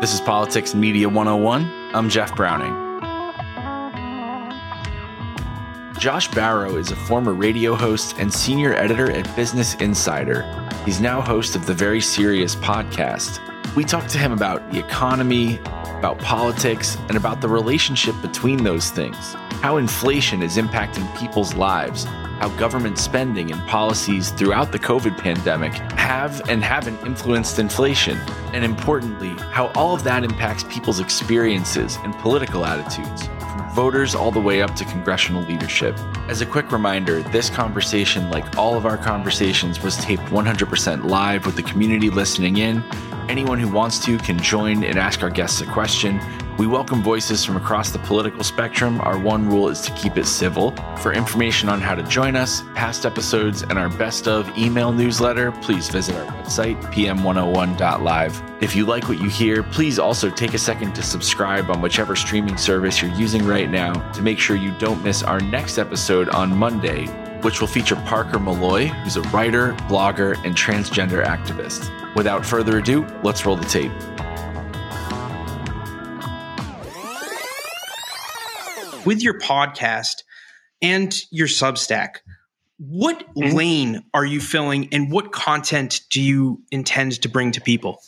This is Politics Media 101. I'm Jeff Browning. Josh Barro is a former radio host and senior editor at Business Insider. He's now host of the Very Serious podcast. We talk to him about the economy, about politics, and about the relationship between those things, how inflation is impacting people's lives, how government spending and policies throughout the COVID pandemic have and haven't influenced inflation, and importantly, how all of that impacts people's experiences and political attitudes, from voters all the way up to congressional leadership. As a quick reminder, this conversation, like all of our conversations, was taped 100% live with the community listening in. Anyone who wants to can join and ask our guests a question. We welcome voices from across the political spectrum. Our one rule is to keep it civil. For information on how to join us, past episodes, and our best of email newsletter, please visit our website, pm101.live. If you like what you hear, please also take a second to subscribe on whichever streaming service you're using right now to make sure you don't miss our next episode on Monday, which will feature Parker Molloy, who's a writer, blogger, and transgender activist. Without further ado, let's roll the tape. With your podcast and your Substack, what mm-hmm. lane are you filling and what content do you intend to bring to people?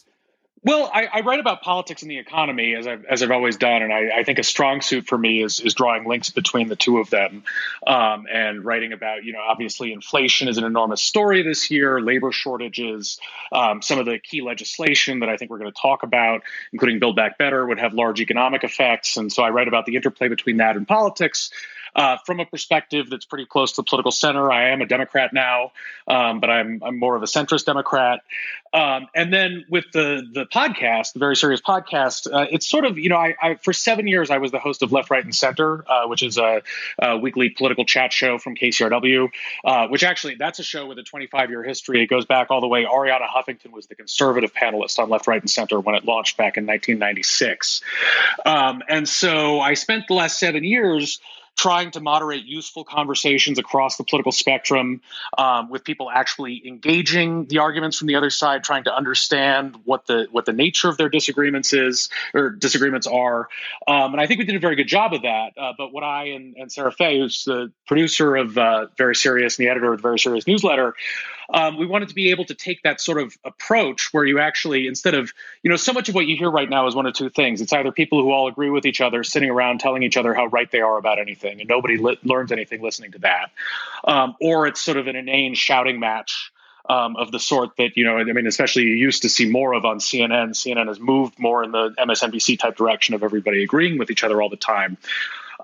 Well, I, I, write about politics and the economy as I've, as I've always done, and I, I, think a strong suit for me is is drawing links between the two of them, um, and writing about you know obviously inflation is an enormous story this year, labor shortages, um, some of the key legislation that I think we're going to talk about, including Build Back Better, would have large economic effects, and so I write about the interplay between that and politics. Uh, from a perspective that's pretty close to the political center. I am a Democrat now, um, but I'm, I'm more of a centrist Democrat. Um, and then with the the podcast, the very serious podcast, uh, it's sort of you know I, I, for seven years I was the host of Left, Right, and Center, uh, which is a, a, weekly political chat show from KCRW. Uh, which actually that's a show with a 25 year history. It goes back all the way. Arianna Huffington was the conservative panelist on Left, Right, and Center when it launched back in 1996. Um, and so I spent the last seven years trying to moderate useful conversations across the political spectrum um, with people actually engaging the arguments from the other side, trying to understand what the what the nature of their disagreements is or disagreements are. Um, and I think we did a very good job of that. Uh, but what I and, and Sarah Fay, who's the producer of uh, Very Serious and the editor of the Very Serious newsletter, um, we wanted to be able to take that sort of approach where you actually, instead of, you know, so much of what you hear right now is one of two things. It's either people who all agree with each other sitting around telling each other how right they are about anything, and nobody li- learns anything listening to that, um, or it's sort of an inane shouting match. Um, of the sort that you know, I mean, especially you used to see more of on CNN. CNN has moved more in the MSNBC type direction of everybody agreeing with each other all the time.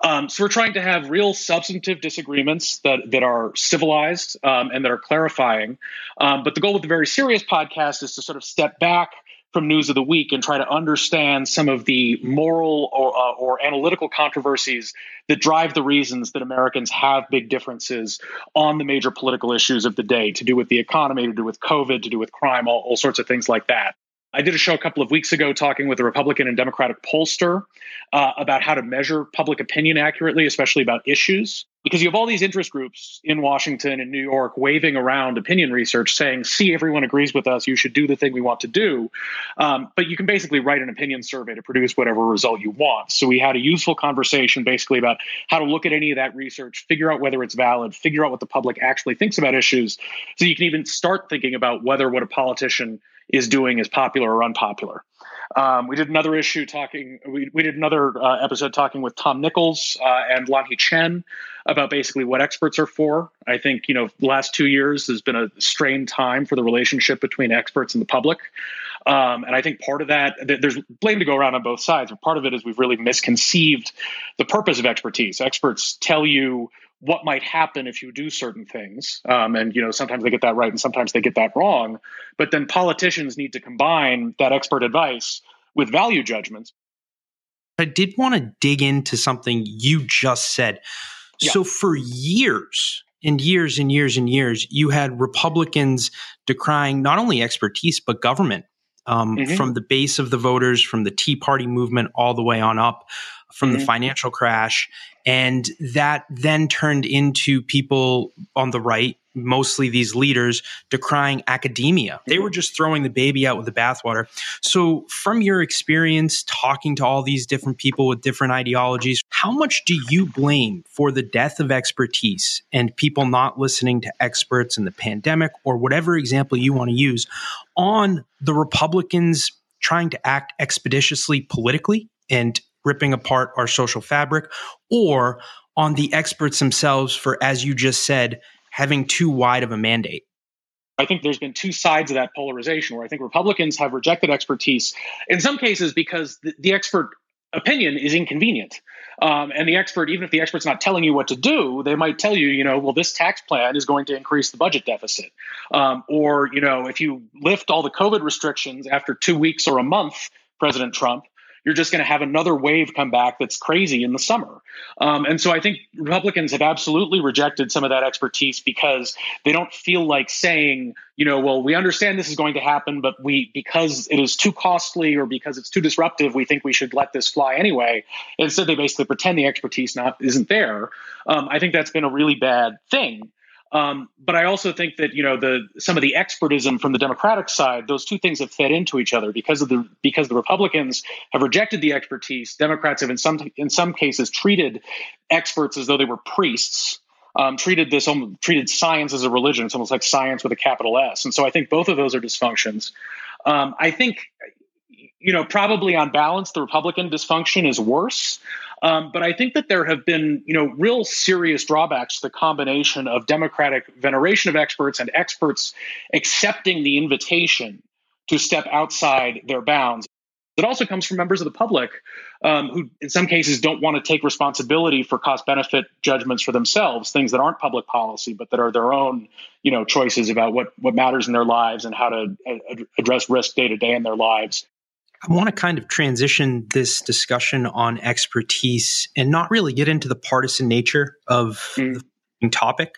Um, so we're trying to have real substantive disagreements that that are civilized um, and that are clarifying. Um, but the goal with the very serious podcast is to sort of step back from news of the week and try to understand some of the moral or, uh, or analytical controversies that drive the reasons that Americans have big differences on the major political issues of the day, to do with the economy, to do with COVID, to do with crime, all, all sorts of things like that. I did a show a couple of weeks ago talking with a Republican and Democratic pollster uh, about how to measure public opinion accurately, especially about issues. Because you have all these interest groups in Washington and New York waving around opinion research saying, see, everyone agrees with us, you should do the thing we want to do. Um, but you can basically write an opinion survey to produce whatever result you want. So we had a useful conversation basically about how to look at any of that research, figure out whether it's valid, figure out what the public actually thinks about issues, so you can even start thinking about whether what a politician is doing is popular or unpopular. Um, we did another issue talking. We, we did another uh, episode talking with Tom Nichols uh, and Lanhee Chen about basically what experts are for. I think you know the last two years has been a strained time for the relationship between experts and the public, um, and I think part of that there's blame to go around on both sides. But part of it is we've really misconceived the purpose of expertise. Experts tell you what might happen if you do certain things. Um, and you know, sometimes they get that right and sometimes they get that wrong. But then politicians need to combine that expert advice with value judgments. I did want to dig into something you just said. Yeah. So for years and years and years and years, you had Republicans decrying not only expertise but government um, mm-hmm. from the base of the voters, from the Tea Party movement all the way on up from mm-hmm. the financial crash. And that then turned into people on the right mostly these leaders decrying academia. They were just throwing the baby out with the bathwater. So, from your experience talking to all these different people with different ideologies, how much do you blame for the death of expertise and people not listening to experts in the pandemic or whatever example you want to use on the Republicans trying to act expeditiously politically and ripping apart our social fabric or on the experts themselves for, as you just said, having too wide of a mandate? I think there's been two sides of that polarization where I think Republicans have rejected expertise in some cases because the, the expert opinion is inconvenient. Um, and the expert, even if the expert's not telling you what to do, they might tell you, you know, well, this tax plan is going to increase the budget deficit. Um, or, you know, if you lift all the COVID restrictions after two weeks or a month, President Trump, you're just going to have another wave come back that's crazy in the summer. Um, and so I think Republicans have absolutely rejected some of that expertise because they don't feel like saying, you know, well, we understand this is going to happen, but we, because it is too costly or because it's too disruptive, we think we should let this fly anyway. Instead, they basically pretend the expertise not isn't there. Um, I think that's been a really bad thing. Um, but I also think that you know the some of the expertism from the Democratic side, those two things have fed into each other because of the because the Republicans have rejected the expertise. Democrats have in some in some cases treated experts as though they were priests. Um, treated this treated science as a religion. It's almost like science with a capital S. And so I think both of those are dysfunctions. Um, I think you know probably on balance the Republican dysfunction is worse. Um, but I think that there have been, you know, real serious drawbacks to the combination of democratic veneration of experts and experts accepting the invitation to step outside their bounds. It also comes from members of the public um, who, in some cases, don't want to take responsibility for cost benefit judgments for themselves, things that aren't public policy, but that are their own, you know, choices about what what matters in their lives and how to uh, address risk day to day in their lives. I want to kind of transition this discussion on expertise and not really get into the partisan nature of mm. the topic,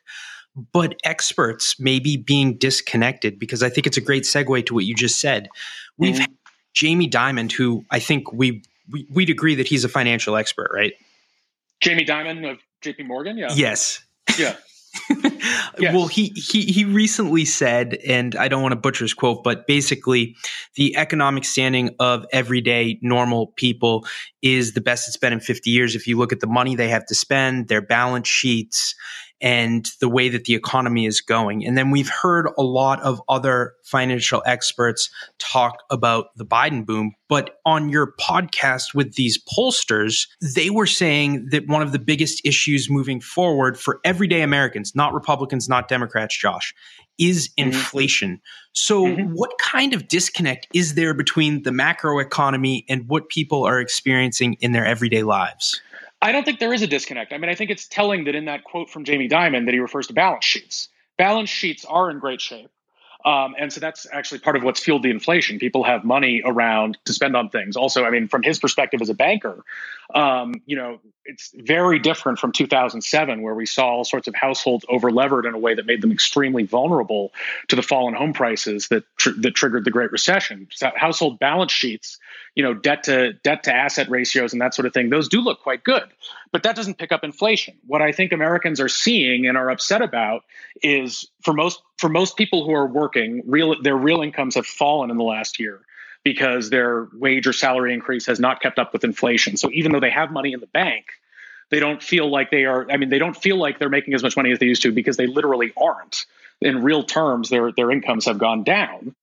but experts maybe being disconnected because I think it's a great segue to what you just said. We've mm. Jamie Dimon, who I think we, we would agree that he's a financial expert, right? Jamie Dimon of JP Morgan, yeah. Yes. Yeah. Yes. Well, he, he he recently said, and I don't want to butcher his quote, but basically, the economic standing of everyday normal people is the best it's been in 50 years. If you look at the money they have to spend, their balance sheets, and the way that the economy is going. And then we've heard a lot of other financial experts talk about the Biden boom. But on your podcast with these pollsters, they were saying that one of the biggest issues moving forward for everyday Americans, not Republicans, not Democrats, Josh, is mm-hmm. inflation. Mm-hmm. So, mm-hmm. what kind of disconnect is there between the macro economy and what people are experiencing in their everyday lives? I don't think there is a disconnect. I mean, I think it's telling that in that quote from Jamie Dimon that he refers to balance sheets. Balance sheets are in great shape. Um, and so that's actually part of what's fueled the inflation. People have money around to spend on things. Also, I mean, from his perspective as a banker, um, you know, it's very different from 2007, where we saw all sorts of households overlevered in a way that made them extremely vulnerable to the fall in home prices that tr- that triggered the Great Recession. So household balance sheets, you know, debt to debt to asset ratios and that sort of thing, those do look quite good, but that doesn't pick up inflation. What I think Americans are seeing and are upset about is for most for most people who are working, real their real incomes have fallen in the last year because their wage or salary increase has not kept up with inflation. So even though they have money in the bank, they don't feel like they are. I mean, they don't feel like they're making as much money as they used to because they literally aren't. In real terms, their their incomes have gone down.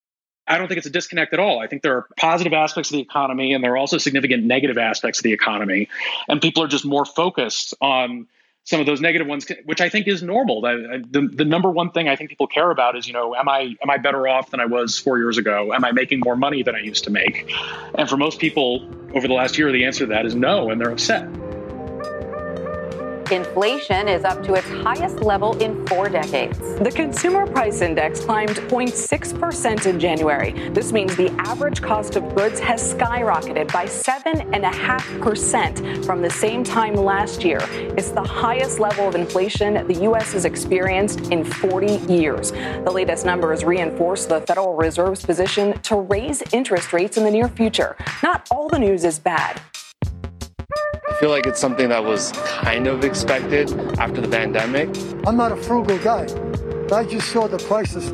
I don't think it's a disconnect at all. I think there are positive aspects of the economy and there are also significant negative aspects of the economy. And people are just more focused on some of those negative ones, which I think is normal. The, the, the, number one thing I think people care about is, you know, am I am I better off than I was four years ago? Am I making more money than I used to make? And for most people over the last year, the answer to that is no, and they're upset. Inflation is up to its highest level in four decades. The Consumer Price Index climbed 0.6% in January. This means the average cost of goods has skyrocketed by 7.5% from the same time last year. It's the highest level of inflation the U.S. has experienced in 40 years. The latest numbers reinforce the Federal Reserve's position to raise interest rates in the near future. Not all the news is bad. I feel like it's something that was kind of expected after the pandemic. I'm not a frugal guy. I just saw the prices,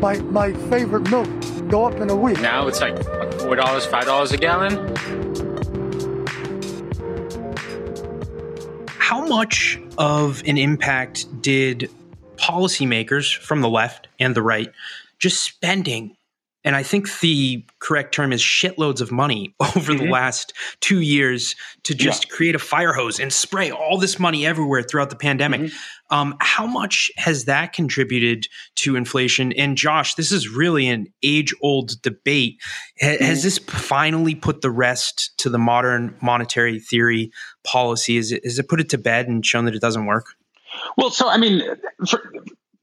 my, my favorite milk, go up in a week. Now it's like $4, $5 a gallon. How much of an impact did policymakers from the left and the right just spending and I think the correct term is shitloads of money over mm-hmm. the last two years to just yeah. create a fire hose and spray all this money everywhere throughout the pandemic. Mm-hmm. Um, how much has that contributed to inflation? And Josh, this is really an age old debate. mm-hmm. Has this finally put the rest to the modern monetary theory policy? Is it, has it put it to bed and shown that it doesn't work? Well, so I mean, for,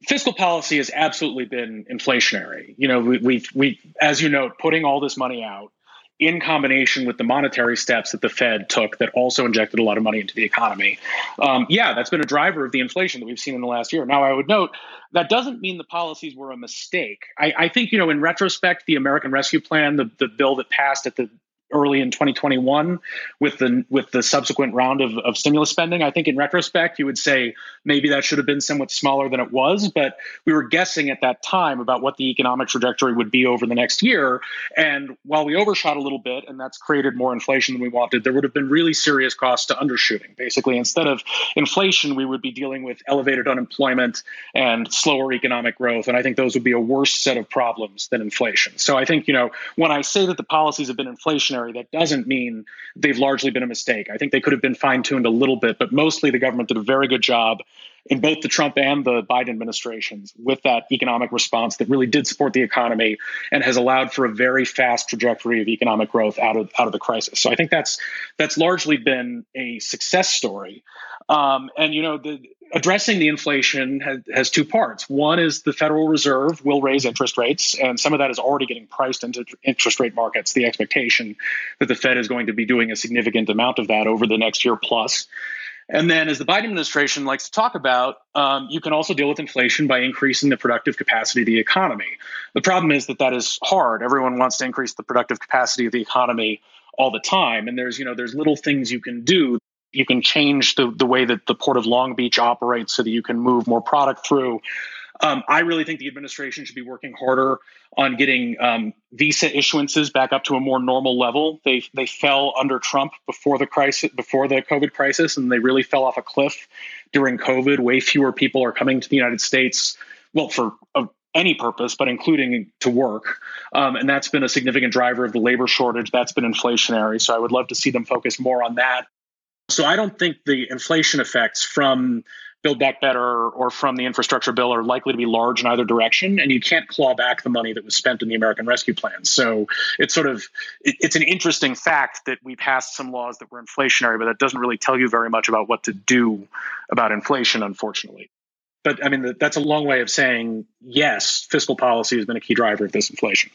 fiscal policy has absolutely been inflationary. You know, we, we, we, as you note, putting all this money out in combination with the monetary steps that the Fed took that also injected a lot of money into the economy. Um, yeah, that's been a driver of the inflation that we've seen in the last year. Now, I would note that doesn't mean the policies were a mistake. I, I think, you know, in retrospect, the American Rescue Plan, the, the bill that passed at the early in 2021 with the with the subsequent round of, of stimulus spending. I think in retrospect, you would say maybe that should have been somewhat smaller than it was, but we were guessing at that time about what the economic trajectory would be over the next year. And while we overshot a little bit, and that's created more inflation than we wanted, there would have been really serious costs to undershooting. Basically, instead of inflation, we would be dealing with elevated unemployment and slower economic growth. And I think those would be a worse set of problems than inflation. So I think, you know, when I say that the policies have been inflationary, that doesn't mean they've largely been a mistake. I think they could have been fine tuned a little bit, but mostly the government did a very good job in both the Trump and the Biden administrations with that economic response that really did support the economy and has allowed for a very fast trajectory of economic growth out of out of the crisis. So I think that's that's largely been a success story. Um, and you know the addressing the inflation has, has, two parts. One is the Federal Reserve will raise interest rates, and some of that is already getting priced into interest rate markets. The expectation that the Fed is going to be doing a significant amount of that over the next year plus. And then, as the Biden administration likes to talk about, um, you can also deal with inflation by increasing the productive capacity of the economy. The problem is that that is hard. Everyone wants to increase the productive capacity of the economy all the time, and there's you know there's little things you can do you can change the, the way that the port of Long Beach operates so that you can move more product through. Um, I really think the administration should be working harder on getting um, visa issuances back up to a more normal level. They they fell under Trump before the crisis, before the COVID crisis, and they really fell off a cliff during COVID. Way fewer people are coming to the United States, well, for a, any purpose, but including to work. Um, and that's been a significant driver of the labor shortage. That's been inflationary. So I would love to see them focus more on that so I don't think the inflation effects from Build Back Better or from the infrastructure bill are likely to be large in either direction. And you can't claw back the money that was spent in the American Rescue Plan. So it's sort of it's an interesting fact that we passed some laws that were inflationary, but that doesn't really tell you very much about what to do about inflation, unfortunately. But I mean, that's a long way of saying yes, fiscal policy has been a key driver of this inflation.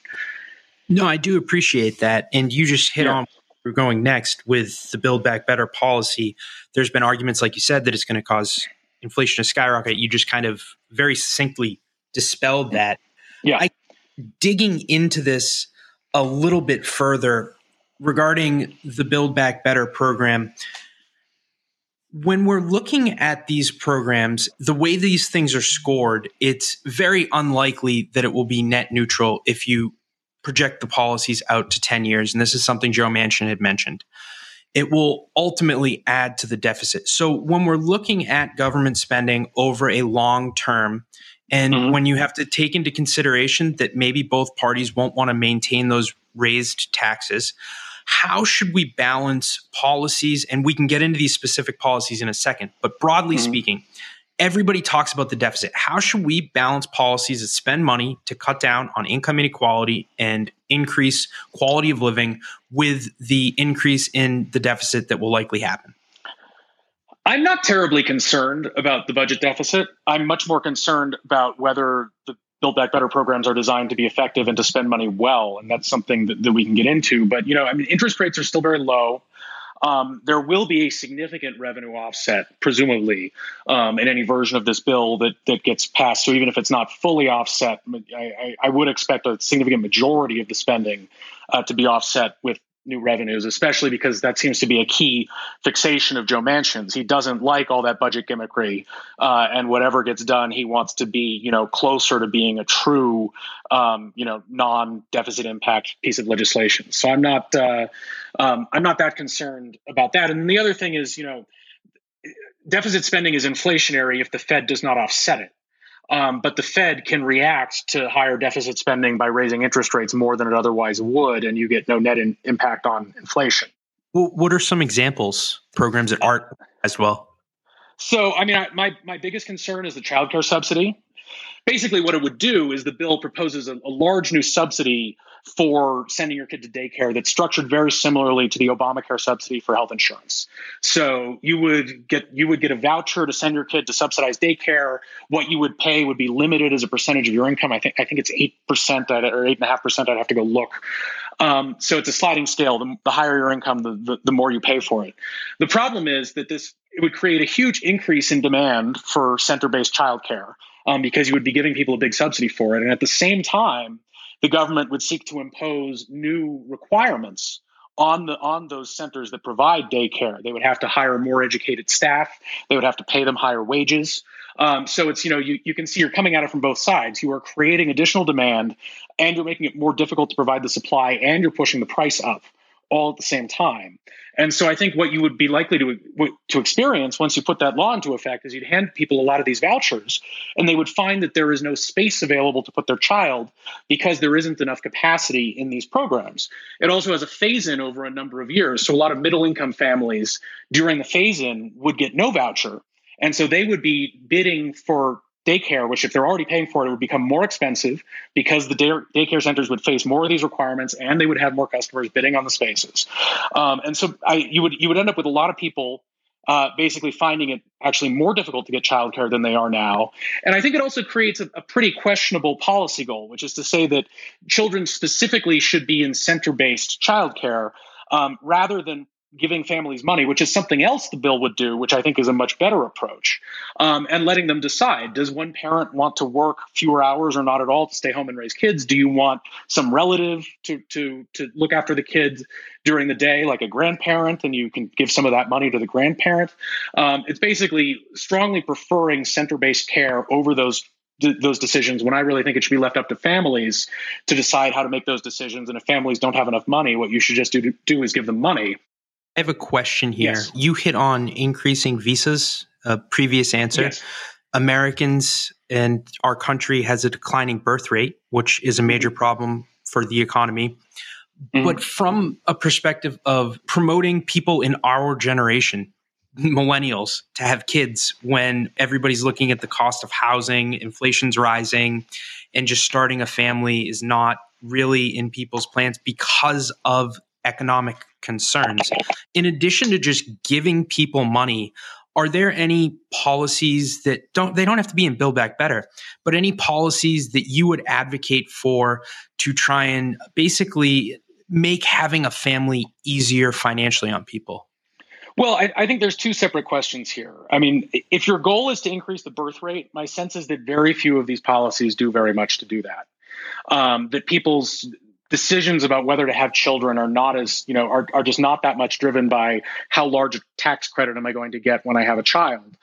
No, I do appreciate that. And you just hit yeah. on we're going next with the Build Back Better policy, there's been arguments, like you said, that it's going to cause inflation to skyrocket. You just kind of very succinctly dispelled that. Yeah. I, digging into this a little bit further regarding the Build Back Better program, when we're looking at these programs, the way these things are scored, it's very unlikely that it will be net neutral if you project the policies out to 10 years, and this is something Joe Manchin had mentioned, it will ultimately add to the deficit. So when we're looking at government spending over a long term, and mm-hmm. when you have to take into consideration that maybe both parties won't want to maintain those raised taxes, how should we balance policies? And we can get into these specific policies in a second, but broadly mm-hmm. speaking, everybody talks about the deficit. How should we balance policies that spend money to cut down on income inequality and increase quality of living with the increase in the deficit that will likely happen? I'm not terribly concerned about the budget deficit. I'm much more concerned about whether the Build Back Better programs are designed to be effective and to spend money well. And that's something that, that we can get into. But, you know, I mean, interest rates are still very low um, there will be a significant revenue offset, presumably, um, in any version of this bill that that gets passed. So even if it's not fully offset, I, I, would expect a significant majority of the spending uh, to be offset with new revenues, especially because that seems to be a key fixation of Joe Manchin's. He doesn't like all that budget gimmickry, uh, and whatever gets done, he wants to be, you know, closer to being a true, um, you know, non-deficit impact piece of legislation. So I'm not, uh, um, I'm not that concerned about that. And the other thing is, you know, deficit spending is inflationary if the Fed does not offset it. Um, but the Fed can react to higher deficit spending by raising interest rates more than it otherwise would, and you get no net in, impact on inflation. Well, what are some examples programs that aren't as well? So, I mean, I, my my biggest concern is the childcare subsidy. Basically, what it would do is the bill proposes a, a large new subsidy for sending your kid to daycare that's structured very similarly to the Obamacare subsidy for health insurance. So you would get you would get a voucher to send your kid to subsidized daycare. What you would pay would be limited as a percentage of your income. I think I think it's eight percent or eight and a half percent. I'd have to go look. Um, so it's a sliding scale. The, the higher your income, the, the, the more you pay for it. The problem is that this it would create a huge increase in demand for center-based childcare um, because you would be giving people a big subsidy for it, and at the same time the government would seek to impose new requirements on the on those centers that provide daycare. They would have to hire more educated staff. They would have to pay them higher wages. Um, so it's you know you you can see you're coming at it from both sides. You are creating additional demand, and you're making it more difficult to provide the supply, and you're pushing the price up all at the same time. And so I think what you would be likely to to experience once you put that law into effect is you'd hand people a lot of these vouchers and they would find that there is no space available to put their child because there isn't enough capacity in these programs. It also has a phase in over a number of years. So a lot of middle income families during the phase in would get no voucher. And so they would be bidding for daycare, which if they're already paying for it, it would become more expensive because the day- daycare centers would face more of these requirements and they would have more customers bidding on the spaces. Um, and so I, you would you would end up with a lot of people uh, basically finding it actually more difficult to get childcare than they are now. And I think it also creates a, a, pretty questionable policy goal, which is to say that children specifically should be in center based childcare um, rather than giving families money, which is something else the bill would do, which I think is a much better approach, um, and letting them decide does one parent want to work fewer hours or not at all to stay home and raise kids? Do you want some relative to, to, to look after the kids during the day, like a grandparent, and you can give some of that money to the grandparent? Um, it's basically strongly preferring center based care over those those decisions when I really think it should be left up to families to decide how to make those decisions. And if families don't have enough money, what you should just do, do is give them money I have a question here. Yes. You hit on increasing visas, a previous answer. Yes. Americans and our country has a declining birth rate, which is a major mm-hmm. problem for the economy. Mm-hmm. But from a perspective of promoting people in our generation, millennials, to have kids when everybody's looking at the cost of housing, inflation's rising, and just starting a family is not really in people's plans because of economic concerns. In addition to just giving people money, are there any policies that don't they don't have to be in build back better but any policies that you would advocate for to try and basically make having a family easier financially on people well, I, I, think there's two separate questions here. I mean, if your goal is to increase the birth rate, my sense is that very few of these policies do very much to do that. Um, that people's decisions about whether to have children are not as you know are, are just not that much driven by how large a tax credit am i going to get when i have a child.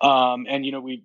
Um, and you know we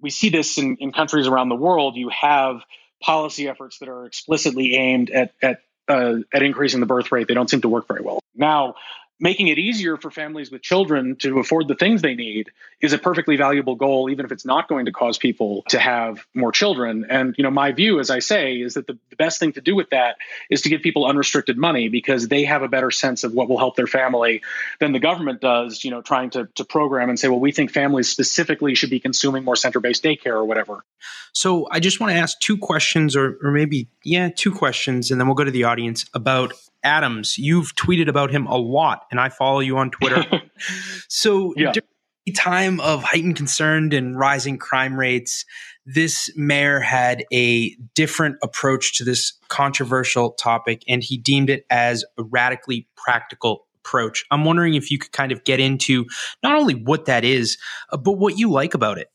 we see this in, in countries around the world. You have policy efforts that are explicitly aimed at at uh, at increasing the birth rate. They don't seem to work very well. Now making it easier for families with children to afford the things they need is a perfectly valuable goal even if it's not going to cause people to have more children. And you know my view as i say is that the, the, best thing to do with that is to give people unrestricted money because they have a better sense of what will help their family than the government does you know trying to, to program and say well we think families specifically should be consuming more center-based daycare or whatever. So i just want to ask two questions or, or maybe yeah two questions and then we'll go to the audience about Adams, you've tweeted about him a lot, and I follow you on Twitter. so, yeah. during the time of heightened concern and rising crime rates, this mayor had a different approach to this controversial topic, and he deemed it as a radically practical approach. I'm wondering if you could kind of get into not only what that is, uh, but what you like about it.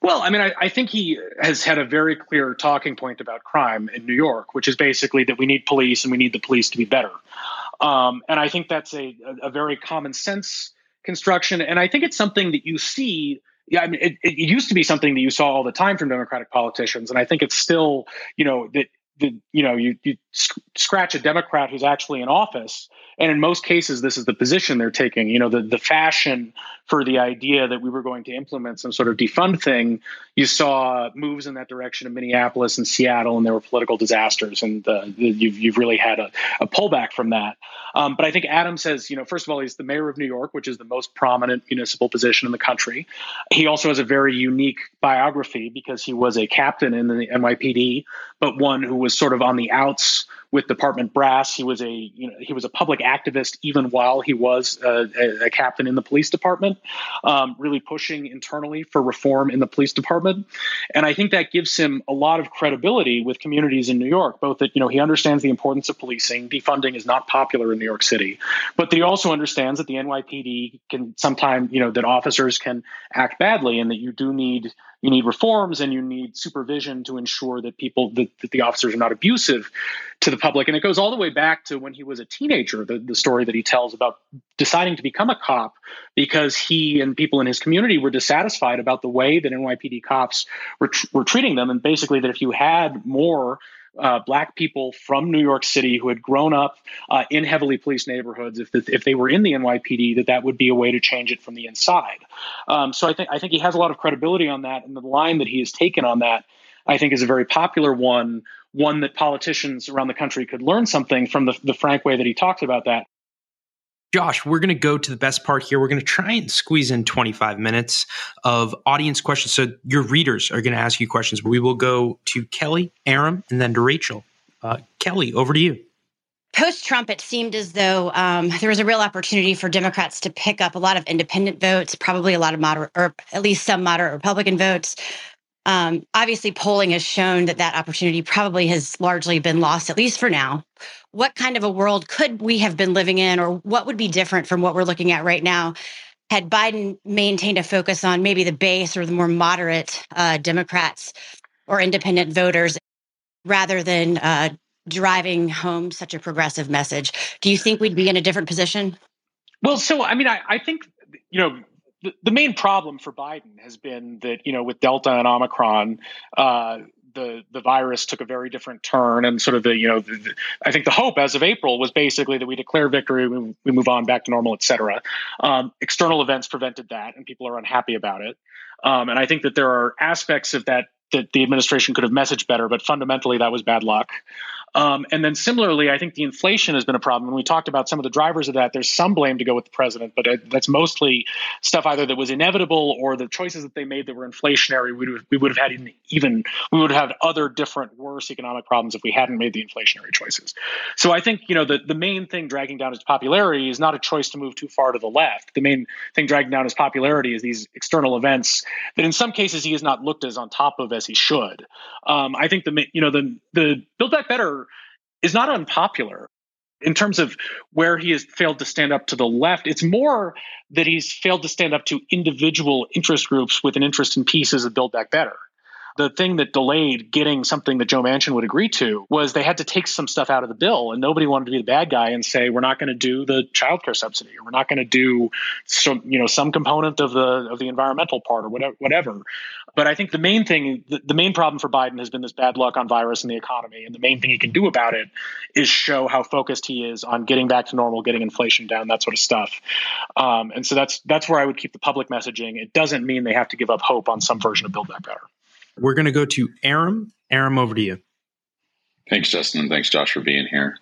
Well, I mean, I, I, think he has had a very clear talking point about crime in New York, which is basically that we need police and we need the police to be better. Um, and I think that's a, a, very common sense construction. And I think it's something that you see yeah, I mean, it, it, used to be something that you saw all the time from Democratic politicians, and I think it's still, you know, that the you know you you scratch a Democrat who's actually in office, and in most cases this is the position they're taking. You know, the the fashion for the idea that we were going to implement some sort of defund thing, you saw moves in that direction in Minneapolis and Seattle, and there were political disasters, and uh, you've you've really had a, a pullback from that. Um, but I think Adams says, you know, first of all, he's the mayor of New York, which is the most prominent municipal position in the country. He also has a very unique biography because he was a captain in the NYPD, but one who was sort of on the outs with department brass. He was a you know he was a public activist even while he was a, a captain in the police department, um, really pushing internally for reform in the police department. And I think that gives him a lot of credibility with communities in New York. Both that you know he understands the importance of policing. Defunding is not popular in New York City, but he also understands that the NYPD can sometimes you know that officers can act badly and that you do need you need reforms and you need supervision to ensure that people that, that, the officers are not abusive to the public. And it goes all the way back to when he was a teenager the, the story that he tells about deciding to become a cop because he and people in his community were dissatisfied about the way that NYPD cops were, were treating them and basically that if you had more uh, black people from New York City who had grown up uh, in heavily policed neighborhoods, if if they were in the NYPD, that that would be a way to change it from the inside. Um, so I think I think he has a lot of credibility on that, and the line that he has taken on that, I think, is a very popular one. One that politicians around the country could learn something from the, the frank way that he talks about that. Josh, we're going to go to the best part here. We're going to try and squeeze in 25 minutes of audience questions. So your readers are going to ask you questions. We will go to Kelly, Aram, and then to Rachel. Uh, Kelly, over to you. Post Trump, it seemed as though um, there was a real opportunity for Democrats to pick up a lot of independent votes, probably a lot of moderate, or at least some moderate Republican votes. Um, obviously, polling has shown that that opportunity probably has largely been lost, at least for now what kind of a world could we have been living in, or what would be different from what we're looking at right now? Had Biden maintained a focus on maybe the base or the more moderate uh, Democrats or independent voters rather than uh, driving home such a progressive message, do you think we'd be in a different position? Well, so I mean, I, I think you know the, the, main problem for Biden has been that you know with Delta and Omicron, uh, the the virus took a very different turn and sort of the you know the, the, I think the hope as of April was basically that we declare victory we, we move on back to normal etc um, external events prevented that and people are unhappy about it. Um, and I think that there are aspects of that that the administration could have messaged better but fundamentally that was bad luck um, and then similarly, I think the inflation has been a problem. And we talked about some of the drivers of that, there's some blame to go with the president, but that's mostly stuff either that was inevitable or the choices that they made that were inflationary. We would, we would have had even we would have had other different worse economic problems if we hadn't made the inflationary choices. So I think you know the the main thing dragging down his popularity is not a choice to move too far to the left. The main thing dragging down his popularity is these external events that in some cases he has not looked as on top of as he should. Um, I think the you know the the Build Back Better is not unpopular in terms of where he has failed to stand up to the left. It's more that he's failed to stand up to individual interest groups with an interest in pieces of Build Back Better the thing that delayed getting something that Joe Manchin would agree to was they had to take some stuff out of the bill, and nobody wanted to be the bad guy and say we're not going to do the child care subsidy or we're not going to do some you know some component of the of the environmental part or whatever. whatever. But I think the main thing, the, the main problem for Biden has been this bad luck on virus and the economy, and the main thing he can do about it is show how focused he is on getting back to normal, getting inflation down, that sort of stuff. Um, and so that's that's where I would keep the public messaging. It doesn't mean they have to give up hope on some version of Build Back Better. We're going to go to Aram. Aram, over to you. Thanks, Justin, and thanks, Josh, for being here.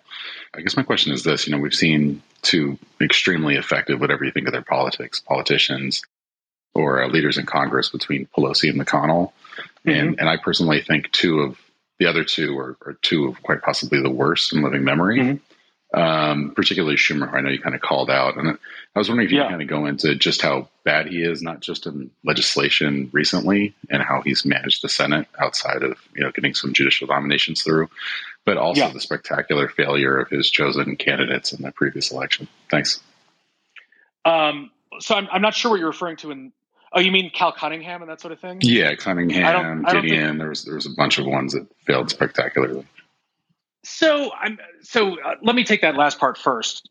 I guess my question is this: you know, we've seen two extremely effective, whatever you think of their politics, politicians or uh, leaders in Congress between Pelosi and McConnell, mm-hmm. and and I personally think two of the other two are, are, two of quite possibly the worst in living memory. Mm-hmm um, particularly Schumer, I know you kind of called out. And I was wondering if you yeah. kind of go into just how bad he is, not just in legislation recently and how he's managed the Senate outside of, you know, getting some judicial nominations through, but also yeah. the spectacular failure of his chosen candidates in the previous election. Thanks. Um, so I'm, I'm not sure what you're referring to in Oh, you mean Cal Cunningham and that sort of thing? Yeah, Cunningham, I don't, I don't Gideon. Think... There was there was a bunch of ones that failed spectacularly. So I'm so uh, let me take that last part first.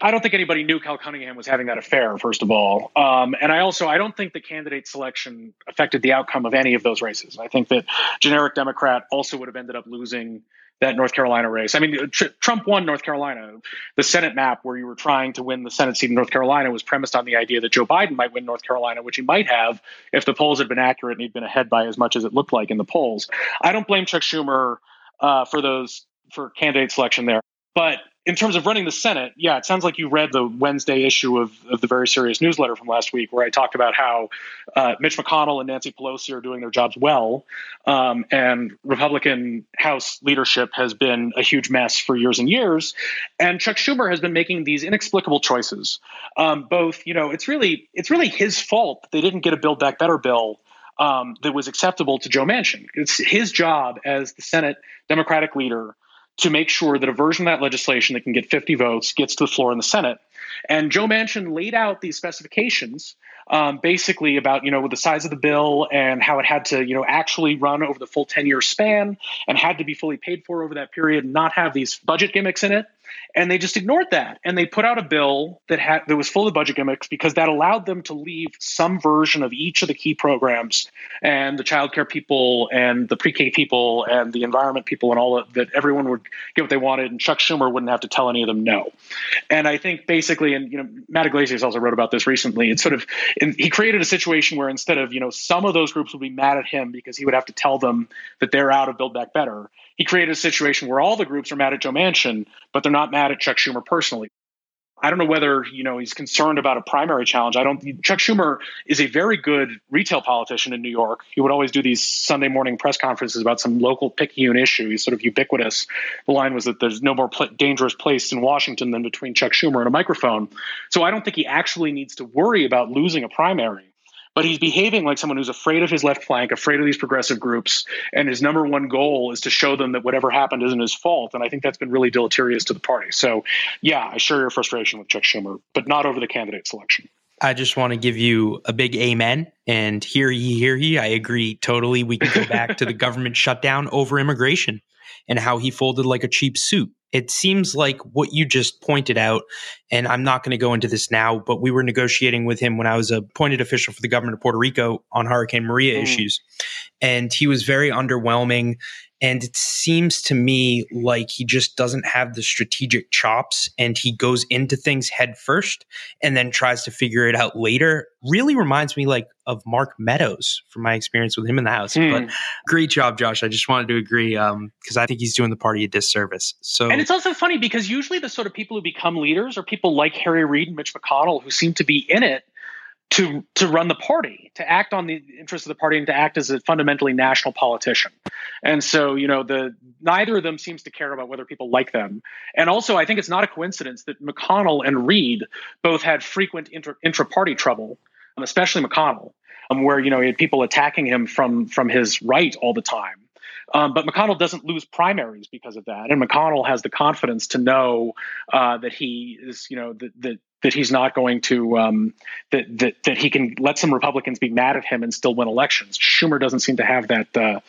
I don't think anybody knew Cal Cunningham was having that affair, first of all, um, and I also I don't think the candidate selection affected the outcome of any of those races. I think that generic Democrat also would have ended up losing that North Carolina race. I mean, tr- Trump won North Carolina. The Senate map, where you were trying to win the Senate seat in North Carolina, was premised on the idea that Joe Biden might win North Carolina, which he might have if the polls had been accurate and he'd been ahead by as much as it looked like in the polls. I don't blame Chuck Schumer uh, for those for candidate selection there, but in terms of running the Senate, yeah, it sounds like you read the Wednesday issue of, of the very serious newsletter from last week, where I talked about how uh, Mitch McConnell and Nancy Pelosi are doing their jobs well, um, and Republican House leadership has been a huge mess for years and years, and Chuck Schumer has been making these inexplicable choices. Um, both, you know, it's really it's really his fault that they didn't get a Build Back Better bill um, that was acceptable to Joe Manchin. It's his job as the Senate Democratic leader to make sure that a version of that legislation that can get 50 votes gets to the floor in the Senate. And Joe Manchin laid out these specifications um, basically about you know the size of the bill and how it had to you know actually run over the full 10 year span and had to be fully paid for over that period and not have these budget gimmicks in it and they just ignored that and they put out a bill that had that was full of budget gimmicks because that allowed them to leave some version of each of the key programs and the childcare people and the pre-K people and the environment people and all of, that everyone would get what they wanted and Chuck Schumer wouldn't have to tell any of them no. And I think basically and you know Matt Yglesias also wrote about this recently. It's sort of he created a situation where instead of you know some of those groups would be mad at him because he would have to tell them that they're out of Build Back Better he created a situation where all the groups are mad at Joe Manchin, but they're not mad at Chuck Schumer personally. I don't know whether you know he's concerned about a primary challenge. I don't. Chuck Schumer is a very good retail politician in New York. He would always do these Sunday morning press conferences about some local picayune issue. He's sort of ubiquitous. The line was that there's no more pl- dangerous place in Washington than between Chuck Schumer and a microphone. So I don't think he actually needs to worry about losing a primary but he's behaving like someone who's afraid of his left flank, afraid of these progressive groups, and his number one goal is to show them that whatever happened isn't his fault. And I think that's been really deleterious to the party. So, yeah, I share your frustration with Chuck Schumer, but not over the candidate selection. I just want to give you a big amen and hear ye, hear ye. I agree totally. We can go back to the government shutdown over immigration and how he folded like a cheap suit it seems like what you just pointed out, and I'm not going to go into this now, but we were negotiating with him when I was appointed official for the government of Puerto Rico on Hurricane Maria mm. issues. And he was very underwhelming and it seems to me like he just doesn't have the strategic chops and he goes into things head first and then tries to figure it out later. Really reminds me like of Mark Meadows from my experience with him in the house. Hmm. But great job, Josh. I just wanted to agree because um, I think he's doing the party a disservice. So And it's also funny because usually the sort of people who become leaders are people like Harry Reid and Mitch McConnell who seem to be in it to to run the party, to act on the interests of the party, and to act as a fundamentally national politician. And so, you know, the neither of them seems to care about whether people like them. And also, I think it's not a coincidence that McConnell and Reid both had frequent intra, intra-party trouble, um, especially McConnell, um, where you know he had people attacking him from from his right all the time. Um, but McConnell doesn't lose primaries because of that, and McConnell has the confidence to know uh, that he is, you know, that, that that he's not going to um, that, that that he can let some Republicans be mad at him and still win elections. Schumer doesn't seem to have that uh,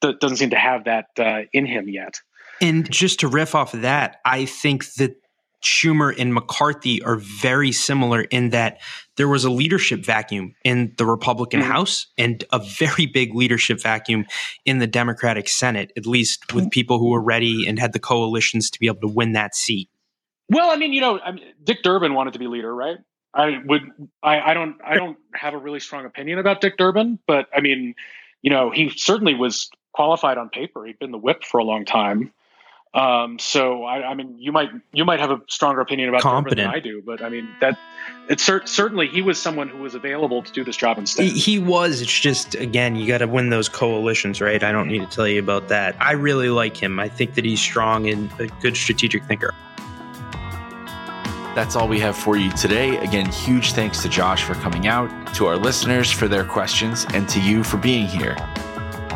doesn't seem to have that uh, in him yet. And just to riff off of that, I think that Schumer and McCarthy are very similar in that there was a leadership vacuum in the Republican mm-hmm. House and a very big leadership vacuum in the Democratic Senate, at least with mm-hmm. people who were ready and had the coalitions to be able to win that seat. Well, I mean, you know, I mean, Dick Durbin wanted to be leader, right? I would, I, I don't, I don't have a really strong opinion about Dick Durbin, but I mean, you know, he certainly was qualified on paper. He'd been the whip for a long time. Um, so I, I, mean, you might you might have a stronger opinion about Competent. than I do, but I mean that it's cert- certainly he was someone who was available to do this job instead. He, he was. It's just again, you got to win those coalitions, right? I don't need to tell you about that. I really like him. I think that he's strong and a good strategic thinker. That's all we have for you today. Again, huge thanks to Josh for coming out, to our listeners for their questions, and to you for being here.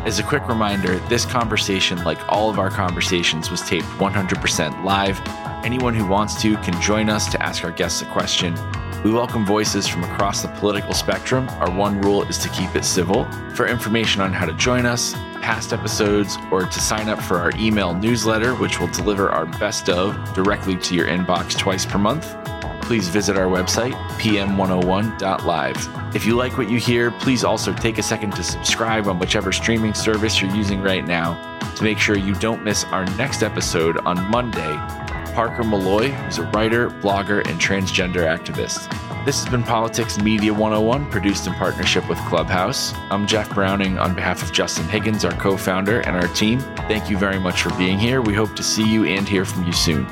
As a quick reminder, this conversation, like all of our conversations, was taped 100% live. Anyone who wants to can join us to ask our guests a question. We welcome voices from across the political spectrum. Our one rule is to keep it civil. For information on how to join us, past episodes, or to sign up for our email newsletter, which will deliver our best of directly to your inbox twice per month, please visit our website, pm101.live. If you like what you hear, please also take a second to subscribe on whichever streaming service you're using right now to make sure you don't miss our next episode on Monday. Parker Molloy, who's a writer, blogger, and transgender activist. This has been Politics Media 101, produced in partnership with Clubhouse. I'm Jeff Browning on behalf of Justin Higgins, our co founder, and our team. Thank you very much for being here. We hope to see you and hear from you soon.